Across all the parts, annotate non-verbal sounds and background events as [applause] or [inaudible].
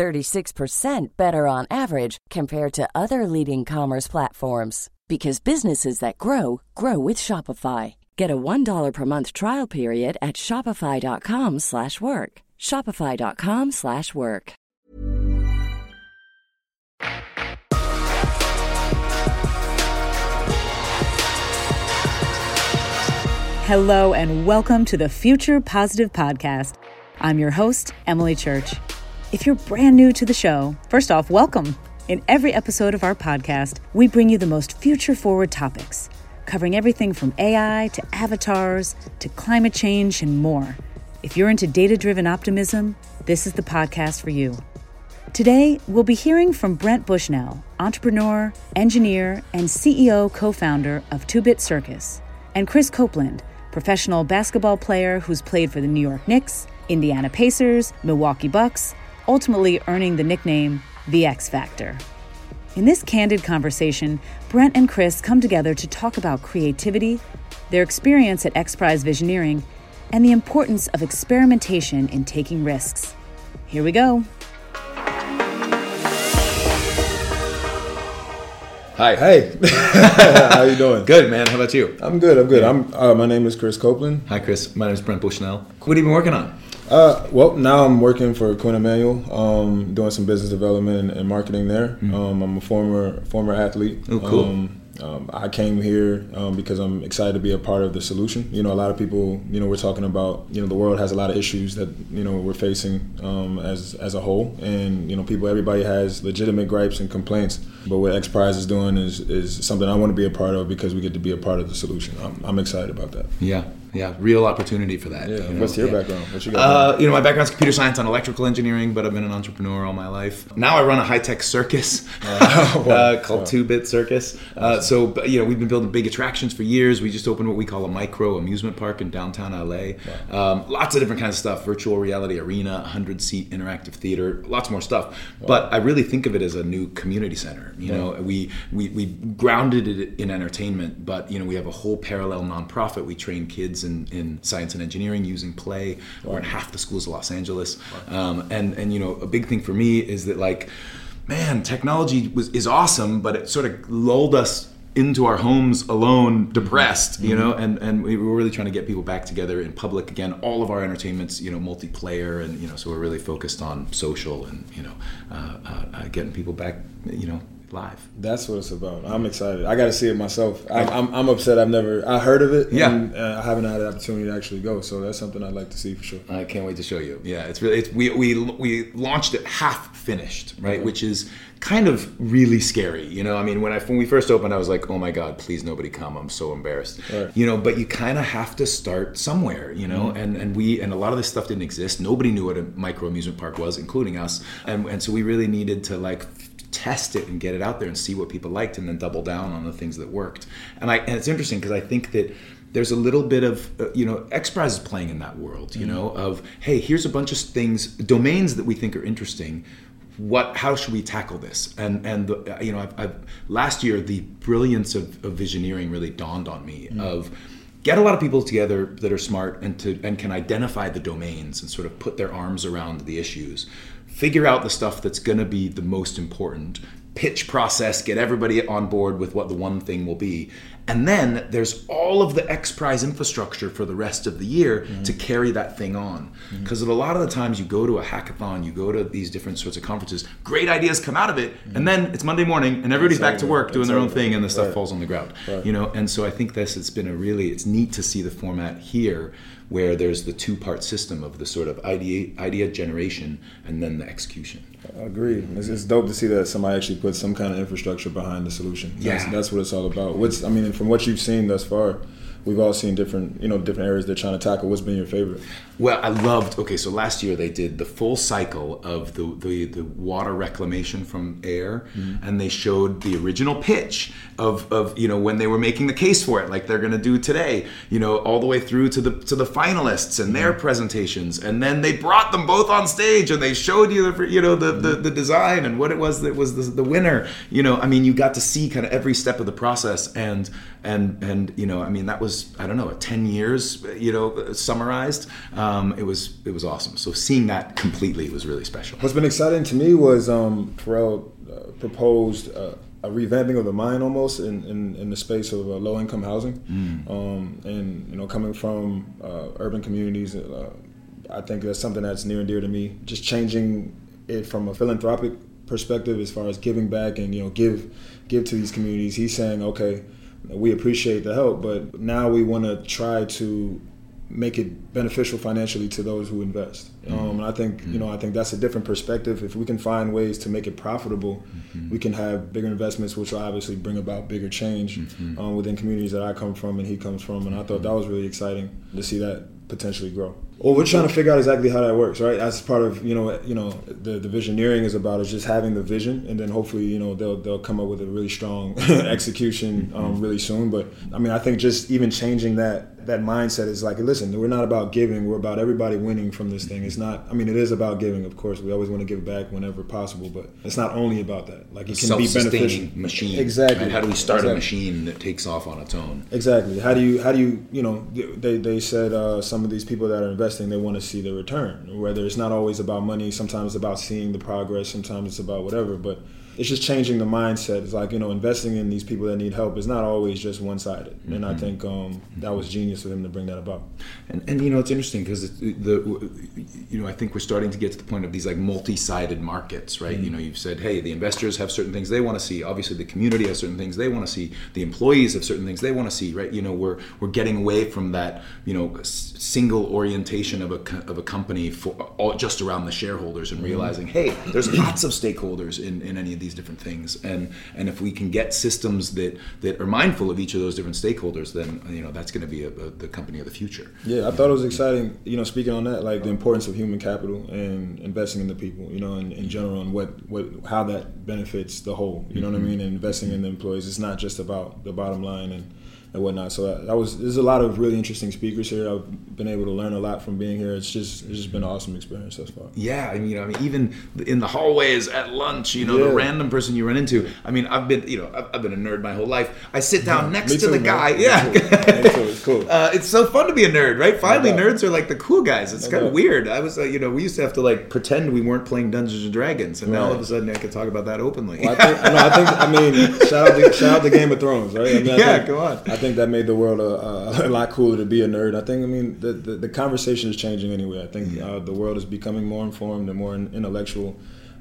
36% better on average compared to other leading commerce platforms because businesses that grow grow with Shopify. Get a $1 per month trial period at shopify.com/work. shopify.com/work. Hello and welcome to the Future Positive Podcast. I'm your host, Emily Church. If you're brand new to the show, first off, welcome. In every episode of our podcast, we bring you the most future forward topics, covering everything from AI to avatars to climate change and more. If you're into data driven optimism, this is the podcast for you. Today, we'll be hearing from Brent Bushnell, entrepreneur, engineer, and CEO co founder of Two Bit Circus, and Chris Copeland, professional basketball player who's played for the New York Knicks, Indiana Pacers, Milwaukee Bucks, ultimately earning the nickname The X Factor. In this candid conversation, Brent and Chris come together to talk about creativity, their experience at XPRIZE Visioneering, and the importance of experimentation in taking risks. Here we go. Hi. Hey, [laughs] how you doing? Good, man. How about you? I'm good. I'm good. I'm. Uh, my name is Chris Copeland. Hi, Chris. My name is Brent Bushnell. What have you been working on? Uh, well, now I'm working for Quinn Emanuel, um, doing some business development and, and marketing there. Um, I'm a former former athlete. Oh, cool. Um, um, I came here um, because I'm excited to be a part of the solution. You know, a lot of people, you know, we're talking about, you know, the world has a lot of issues that, you know, we're facing um, as as a whole, and you know, people, everybody has legitimate gripes and complaints. But what XPRIZE is doing is is something I want to be a part of because we get to be a part of the solution. I'm, I'm excited about that. Yeah, yeah. Real opportunity for that. Yeah. you know? What's your Yeah. background? What you got? Uh, you know, my background's computer science and electrical engineering, but I've been an entrepreneur all my life. Now I run a high tech [laughs] [laughs] circus uh, called Two Bit Circus. Uh, so, you know, we've been building big attractions for years. We just opened what we call a micro amusement park in downtown LA. Um, lots of different kinds of stuff virtual reality arena, 100 seat interactive theater, lots more stuff. But I really think of it as a new community center. You know, we, we, we grounded it in entertainment, but, you know, we have a whole parallel nonprofit. We train kids in, in science and engineering using play. We're in half the schools of Los Angeles. Um, and, and, you know, a big thing for me is that, like, man, technology was is awesome, but it sort of lulled us into our homes alone, depressed, you know, and and we were really trying to get people back together in public again. All of our entertainments, you know, multiplayer, and you know, so we're really focused on social and you know, uh, uh, uh, getting people back, you know, live. That's what it's about. I'm excited. I got to see it myself. I, I'm, I'm upset. I've never I heard of it. Yeah. and uh, I haven't had the opportunity to actually go. So that's something I'd like to see for sure. I can't wait to show you. Yeah, it's really it's we we we launched it half finished, right? Which is kind of really scary. You know, I mean, when I when we first opened, I was like, oh my god, please nobody come. I'm so embarrassed. Right. You know, but you kind of have to start somewhere. You know, and and we and a lot of this stuff didn't exist. Nobody knew what a micro amusement park was, including us. And and so we really needed to like test it and get it out there and see what people liked and then double down on the things that worked. And i and it's interesting because i think that there's a little bit of uh, you know XPRIZE is playing in that world you mm-hmm. know of hey here's a bunch of things domains that we think are interesting. What how should we tackle this? And and the, uh, you know I've, I've last year the brilliance of, of visioneering really dawned on me mm. of get a lot of people together that are smart and to and can identify the domains and sort of put their arms around the issues figure out the stuff that's going to be the most important. Pitch process get everybody on board with what the one thing will be and then there's all of the XPRIZE infrastructure for the rest of the year mm. to carry that thing on. Mm. Because a lot of the times you go to a hackathon, you go to these different sorts of conferences, great ideas come out of it, and mm. then it's Monday morning and everybody's back to work doing It's their own over. thing and the stuff Right. falls on the ground. Right. You know, and so I think this it's been a really it's neat to see the format here where there's the two part system of the sort of idea idea generation and then the execution. Agreed. It's, it's dope to see that somebody actually put some kind of infrastructure behind the solution. That's, Yeah. that's what it's all about. What's I mean, from what you've seen thus far, we've all seen different, you know, different areas they're trying to tackle. What's been your favorite? Well, I loved. Okay, so last year they did the full cycle of the the, the water reclamation from air, mm-hmm. and they showed the original pitch of, of you know when they were making the case for it, like they're going to do today. You know, all the way through to the to the finalists and their mm-hmm. presentations, and then they brought them both on stage and they showed you the you know the the, the design and what it was that was the, the winner. You know, I mean, you got to see kind of every step of the process, and and and you know, I mean, that was I don't know, ten years, you know, summarized. Um, it was it was awesome. So seeing that completely was really special. What's been exciting to me was um, Pharrell uh, proposed uh, a revamping of the mind almost in, in, in the space of uh, low income housing, mm. um, and you know coming from uh, urban communities, uh, I think that's something that's near and dear to me. Just changing it from a philanthropic perspective as far as giving back and you know give give to these communities. He's saying okay we appreciate the help, but now we want to try to make it beneficial financially to those who invest. Mm-hmm. Um, and I think mm-hmm. you know I think that's a different perspective. If we can find ways to make it profitable, mm-hmm. we can have bigger investments, which will obviously bring about bigger change mm-hmm. um, within communities that I come from and he comes from. And I thought that was really exciting to see that potentially grow. Well, we're trying to figure out exactly how that works, right? That's part of you know you know the the visioneering is about is just having the vision, and then hopefully you know they'll they'll come up with a really strong [laughs] execution um, really soon. But I mean, I think just even changing that that mindset is like, listen, we're not about giving. We're about everybody winning from this thing. It's not. I mean, it is about giving, of course. We always want to give back whenever possible, but it's not only about that. Like it can be beneficial. Machine. Exactly. Right? How do we start exactly. a machine that takes off on its own? Exactly. How do you? How do you? You know, they they said uh, some of these people that are investing, they want to see the return. Whether it's not always about money. Sometimes about seeing the progress. Sometimes it's about whatever. But it's just changing the mindset. It's like you know, investing in these people that need help is not always just one sided, mm-hmm. and I mm-hmm. think um, that was genius of him to bring that about. And, and you know, it's interesting because the you know I think we're starting to get to the point of these like multi sided markets, right? Mm-hmm. You know, you've said, hey, the investors have certain things they want to see. Obviously, the community has certain things they want to see. The employees have certain things they want to see, right? You know, we're we're getting away from that you know single orientation of a of a company for all, just around the shareholders and mm-hmm. realizing, hey, there's lots of stakeholders in in any of these these different things and and if we can get systems that that are mindful of each of those different stakeholders then you know that's going to be a, a, the company of the future yeah i thought it was exciting you know speaking on that like the importance of human capital and investing in the people you know in, in general and what what how that benefits the whole you know mm-hmm. what i mm-hmm. mean and investing in the employees it's not just about the bottom line and and whatnot. So that, was there's a lot of really interesting speakers here. I've been able to learn a lot from being here. It's just it's just been an awesome experience thus far. Yeah, I mean, you know, I mean, even in the hallways at lunch, you know, yeah. the random person you run into. I mean, I've been, you know, I've, I've been a nerd my whole life. I sit down yeah, next to the man. guy. Yeah, it's cool. [laughs] Uh, it's so fun to be a nerd, right? Finally, nerds are like the cool guys. It's kind of weird. I was, uh, you know, we used to have to like pretend we weren't playing Dungeons and Dragons, and right. now all of a sudden I can talk about that openly. Well, I think, no, I think, I mean, [laughs] shout out, to, shout out to Game of Thrones, right? I mean, I yeah, think, go on. I think that made the world a, [laughs] a, lot cooler to be a nerd. I think. I mean, the the, the conversation is changing anyway. I think uh, the world is becoming more informed and more intellectual.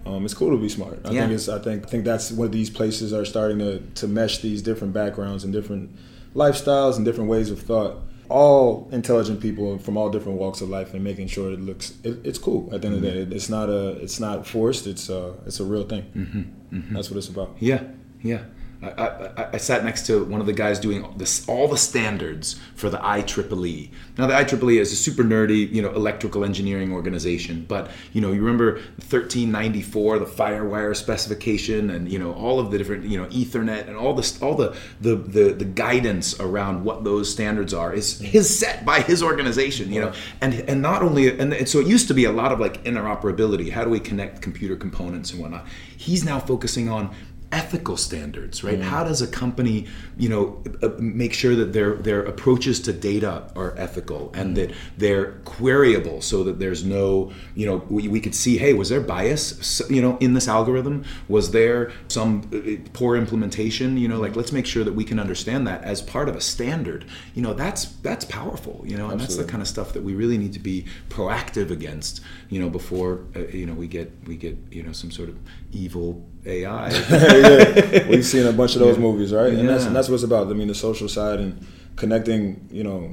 Um, it's cool to be smart. I yeah. think it's. I think. I think that's what these places are starting to to mesh these different backgrounds and different lifestyles and different ways of thought. All intelligent people from all different walks of life and making sure it looks. It, it's cool. At the end mm-hmm. of the day, mm-hmm. it's not a. It's not forced. It's a. It's a real thing. Mm-hmm. Mm-hmm. That's what it's about. Yeah. Yeah. I, I, I, sat next to one of the guys doing this, all the standards for the IEEE. Now the IEEE is a super nerdy, you know, electrical engineering organization, but you know, you remember 1394, the FireWire specification, and you know, all of the different, you know, Ethernet and all this, all the the the, the guidance around what those standards are is his set by his organization, you know, and and not only and, and so it used to be a lot of like interoperability. How do we connect computer components and whatnot? He's now focusing on ethical standards right mm. how does a company you know uh, make sure that their their approaches to data are ethical and mm. that they're queryable so that there's no you know we, we could see hey was there bias you know in this algorithm was there some uh, poor implementation you know like let's make sure that we can understand that as part of a standard you know that's that's powerful you know and Absolutely. that's the kind of stuff that we really need to be proactive against you know before uh, you know we get we get you know some sort of evil AI. [laughs] yeah, we've seen a bunch of those yeah. movies, right? And yeah. that's and that's what it's about. I mean, the social side and connecting, you know,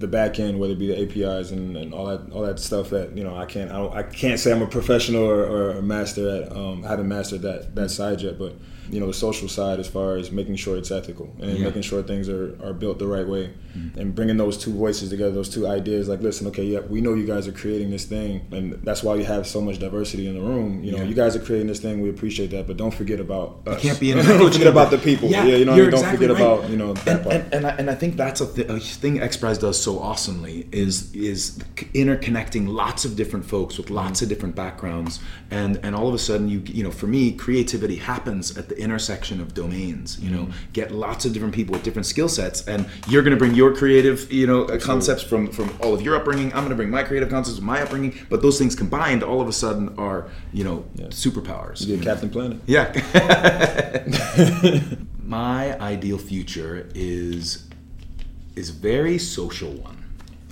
the back end, whether it be the APIs and, and all that all that stuff that you know I can't I, I can't say I'm a professional or, or a master at um, haven't mastered that that side yet, but you know the social side as far as making sure it's ethical and yeah. making sure things are, are built the right way mm-hmm. and bringing those two voices together those two ideas like listen okay yeah we know you guys are creating this thing and that's why you have so much diversity in the room you know yeah. you guys are creating this thing we appreciate that but don't forget about us. You can't be [laughs] in don't forget about the people yeah, yeah you know don't exactly forget right. about you know that and, part. And, and, I, and I think that's a, th- a thing XPRIZE does so awesomely is is interconnecting lots of different folks with lots of different backgrounds and and all of a sudden you you know for me creativity happens at the intersection of domains you know mm-hmm. get lots of different people with different skill sets and you're going to bring your creative you know Absolutely. concepts from from all of your upbringing i'm going to bring my creative concepts from my upbringing but those things combined all of a sudden are you know yeah. superpowers you captain planet yeah [laughs] [laughs] my ideal future is is very social one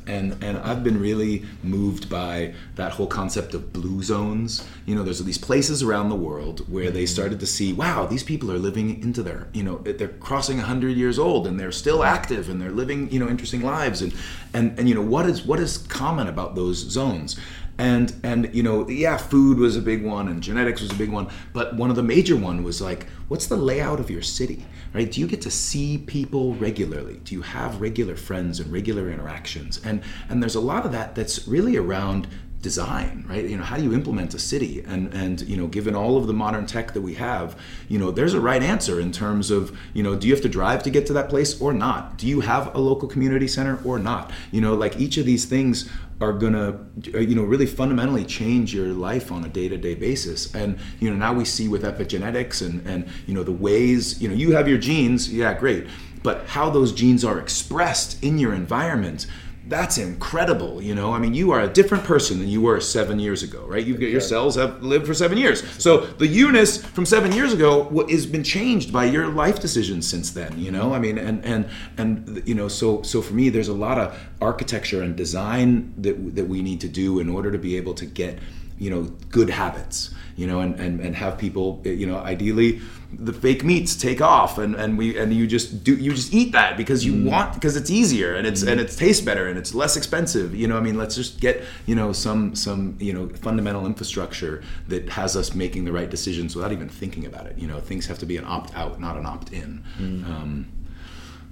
and and I've been really moved by that whole concept of blue zones. You know, there's these places around the world where they started to see, wow, these people are living into their, you know, they're crossing 100 years old and they're still active and they're living, you know, interesting lives and and and you know, what is what is common about those zones? And and you know yeah food was a big one and genetics was a big one but one of the major one was like what's the layout of your city right? Do you get to see people regularly? Do you have regular friends and regular interactions? And and there's a lot of that that's really around design right? You know how do you implement a city? And and you know given all of the modern tech that we have you know there's a right answer in terms of you know do you have to drive to get to that place or not? Do you have a local community center or not? You know like each of these things are gonna uh, you know really fundamentally change your life on a day-to-day basis. And you know now we see with epigenetics and and you know the ways you know you have your genes yeah great. But how those genes are expressed in your environment that's incredible you know? I mean you are a different person than you were seven years ago right? You your cells have lived for seven years. So the eunice from seven years ago has been changed by your life decisions since then you know? I mean and and and you know so so for me there's a lot of architecture and design that that we need to do in order to be able to get you know good habits you know and and, and have people you know ideally the fake meats take off and, and we and you just do you just eat that because you mm. want because it's easier and it's mm. and it tastes better and it's less expensive you know i mean let's just get you know some some you know fundamental infrastructure that has us making the right decisions without even thinking about it you know things have to be an opt out not an opt in mm. um,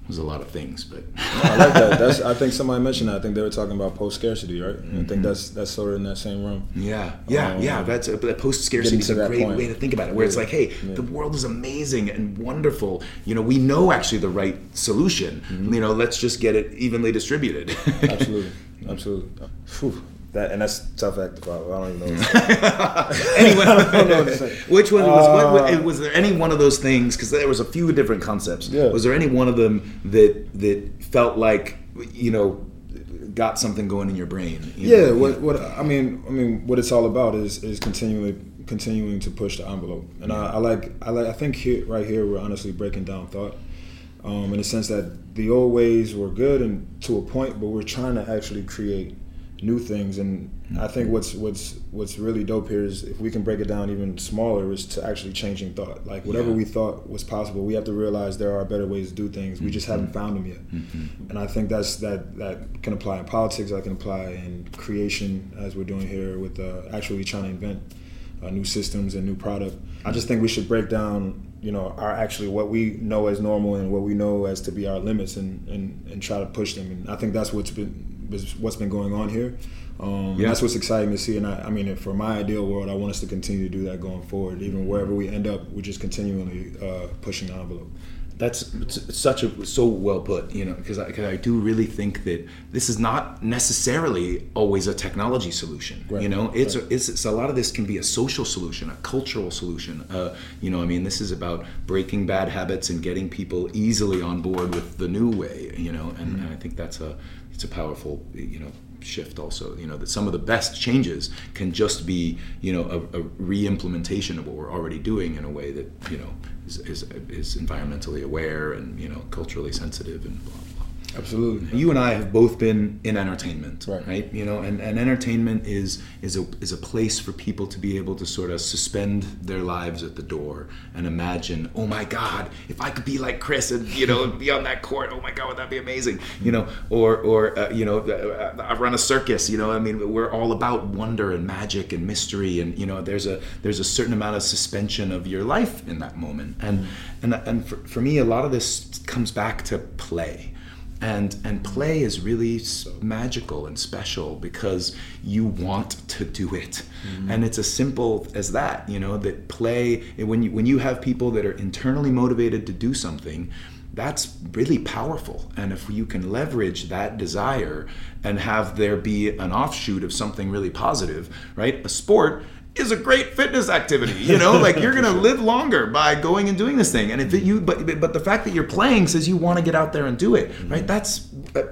there's a lot of things, but [laughs] I like that. That's I [laughs] think somebody mentioned that. I think they were talking about post scarcity, right? Mm-hmm. I think mm-hmm. that's that's sort of in that same room. Yeah, yeah, um, yeah. That's a, post scarcity is a great point. way to think about it. Where yeah. it's like, hey, yeah. the world is amazing and wonderful. You know, we know actually the right solution. Mm-hmm. You know, let's just get it evenly distributed. [laughs] absolutely, absolutely. Whew. That, and that's tough act to follow. I don't even know. [laughs] anyway, [laughs] [laughs] which one was? Uh, what, was there any one of those things? Because there was a few different concepts. Yeah. Was there any one of them that that felt like you know got something going in your brain? You yeah. Know? What what I mean I mean what it's all about is is continually continuing to push the envelope. And yeah. I, I, like I like I think here right here we're honestly breaking down thought. Um, in the sense that the old ways were good and to a point, but we're trying to actually create new things and mm-hmm. I think what's what's what's really dope here is if we can break it down even smaller is to actually changing thought like whatever yeah. we thought was possible we have to realize there are better ways to do things we just haven't mm-hmm. found them yet mm-hmm. and I think that's that that can apply in politics that can apply in creation as we're doing here with uh, actually trying to invent uh, new systems and new product I just think we should break down you know our actually what we know as normal and what we know as to be our limits and and, and try to push them and I think that's what's been what's been going on here. Um, yeah. That's what's exciting to see. And I, I, mean, for my ideal world, I want us to continue to do that going forward. Even wherever we end up, we're just continually uh, pushing the envelope. That's such a so well put, you know, because I, I, do really think that this is not necessarily always a technology solution. Right. You know, it's, right. a, it's, it's a lot of this can be a social solution, a cultural solution. Uh, you know, I mean, this is about breaking bad habits and getting people easily on board with the new way. You know, and, mm-hmm. and I think that's a it's a powerful you know shift also you know that some of the best changes can just be you know a, a re-implementation of what we're already doing in a way that you know is, is, is environmentally aware and you know culturally sensitive and blah Absolutely. You and I have both been in entertainment, Right. right? You know, and, and entertainment is is a is a place for people to be able to sort of suspend their lives at the door and imagine, oh my God, if I could be like Chris and you know be on that court, oh my God, would that be amazing? You know, or or uh, you know, uh, I run a circus. You know, I mean, we're all about wonder and magic and mystery, and you know, there's a there's a certain amount of suspension of your life in that moment, and and and for, for me, a lot of this comes back to play and and play is really magical and special because you want to do it. Mm-hmm. And it's as simple as that you know that play when you when you have people that are internally motivated to do something that's really powerful. And if you can leverage that desire and have there be an offshoot of something really positive right? A sport is a great fitness activity you know like you're [laughs] gonna live longer by going and doing this thing and if it, you but but the fact that you're playing says you want to get out there and do it mm-hmm. right that's uh,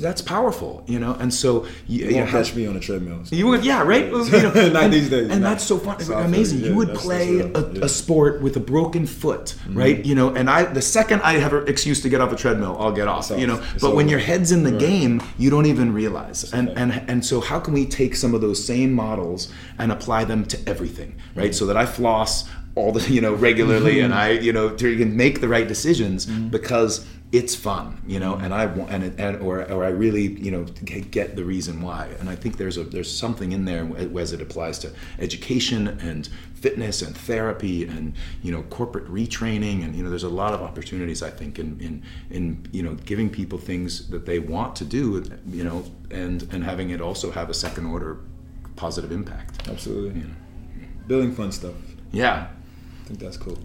that's powerful you know and so you, You won't catch me on a treadmill. you would, yeah, right. [laughs] You know, Not and, these days, and no. that's so fun, So I feel amazing. you, you would play a, yeah. a sport with a broken foot, mm-hmm. right? You know, and I, the second I have an excuse to get off a treadmill, I'll get off. It's you know, but when your head's in the game, you don't even realize. And and and so how can we take some of those same models and apply them to everything, right? So that I floss all the [laughs] you know regularly and I you know to can make the right decisions mm-hmm. because it's fun you know and I want and, it, and or or I really you know get the reason why and I think there's a there's something in there as it applies to education and fitness and therapy and you know corporate retraining and you know there's a lot of opportunities I think in in in you know giving people things that they want to do you know and and having it also have a second order positive impact Absolutely. Building fun stuff. yeah I think that's cool.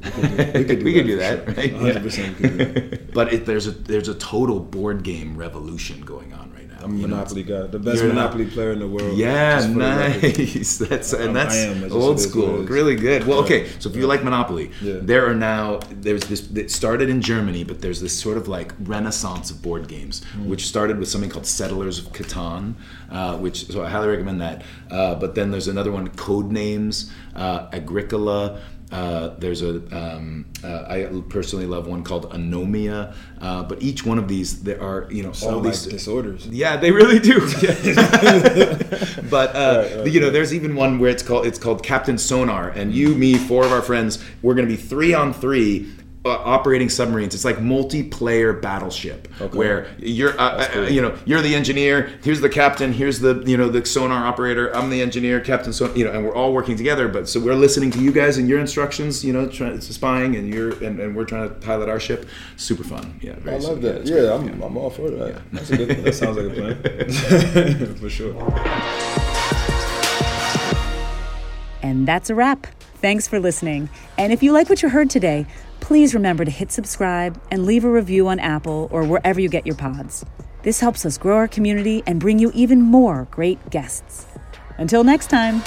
We could do, we could [laughs] do We that. could do that, sure. right? 100% we could do that. [laughs] but it, there's a there's a total board game revolution going on right now. I'm a you know? Monopoly guy. The best Monopoly player in the world. Yeah, just for the record. nice. [laughs] That's and that's am. Old school. what it is. Really good. Well, okay. So if you like Monopoly, there are now there's this. It started in Germany, but there's this sort of like renaissance of board games, Hmm. which started with something called Settlers of Catan, uh, which so I highly recommend that. Uh, but then there's another one, Codenames, uh, Agricola. Uh, there's a um, uh, I personally love one called Anomia, uh, but each one of these there are you know all like these disorders. yeah, they really do. [laughs] [laughs] but uh, Right, right, you know, there's even one where it's called it's called Captain Sonar, and you, me, four of our friends, we're going to be three on three. Uh, operating submarines. It's like multiplayer battleship, Okay. where you're, uh, uh, cool. you know, you're the engineer. Here's the captain. Here's the, you know, the sonar operator. I'm the engineer, captain. So, you know, and we're all working together. But so we're listening to you guys and your instructions. You know, trying spying, and you're, and, and we're trying to pilot our ship. Super fun. Yeah, very I love yeah, that. it's Yeah. I'm, I'm all for that. That's a good. That sounds like a plan. [laughs] [laughs] for sure. And that's a wrap. Thanks for listening. And if you like what you heard today, please remember to hit subscribe and leave a review on Apple or wherever you get your pods. This helps us grow our community and bring you even more great guests. Until next time.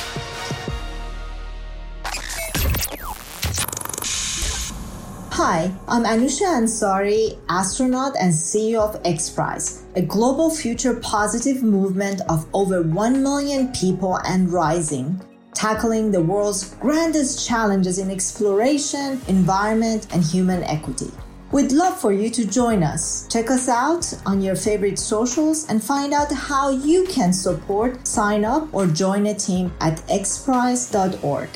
Hi, I'm Anousheh Ansari, astronaut and CEO of XPRIZE, a global future positive movement of over 1 million people and rising, tackling the world's grandest challenges in exploration, environment, and human equity. We'd love for you to join us. Check us out on your favorite socials and find out how you can support, sign up, or join a team at xprize.org.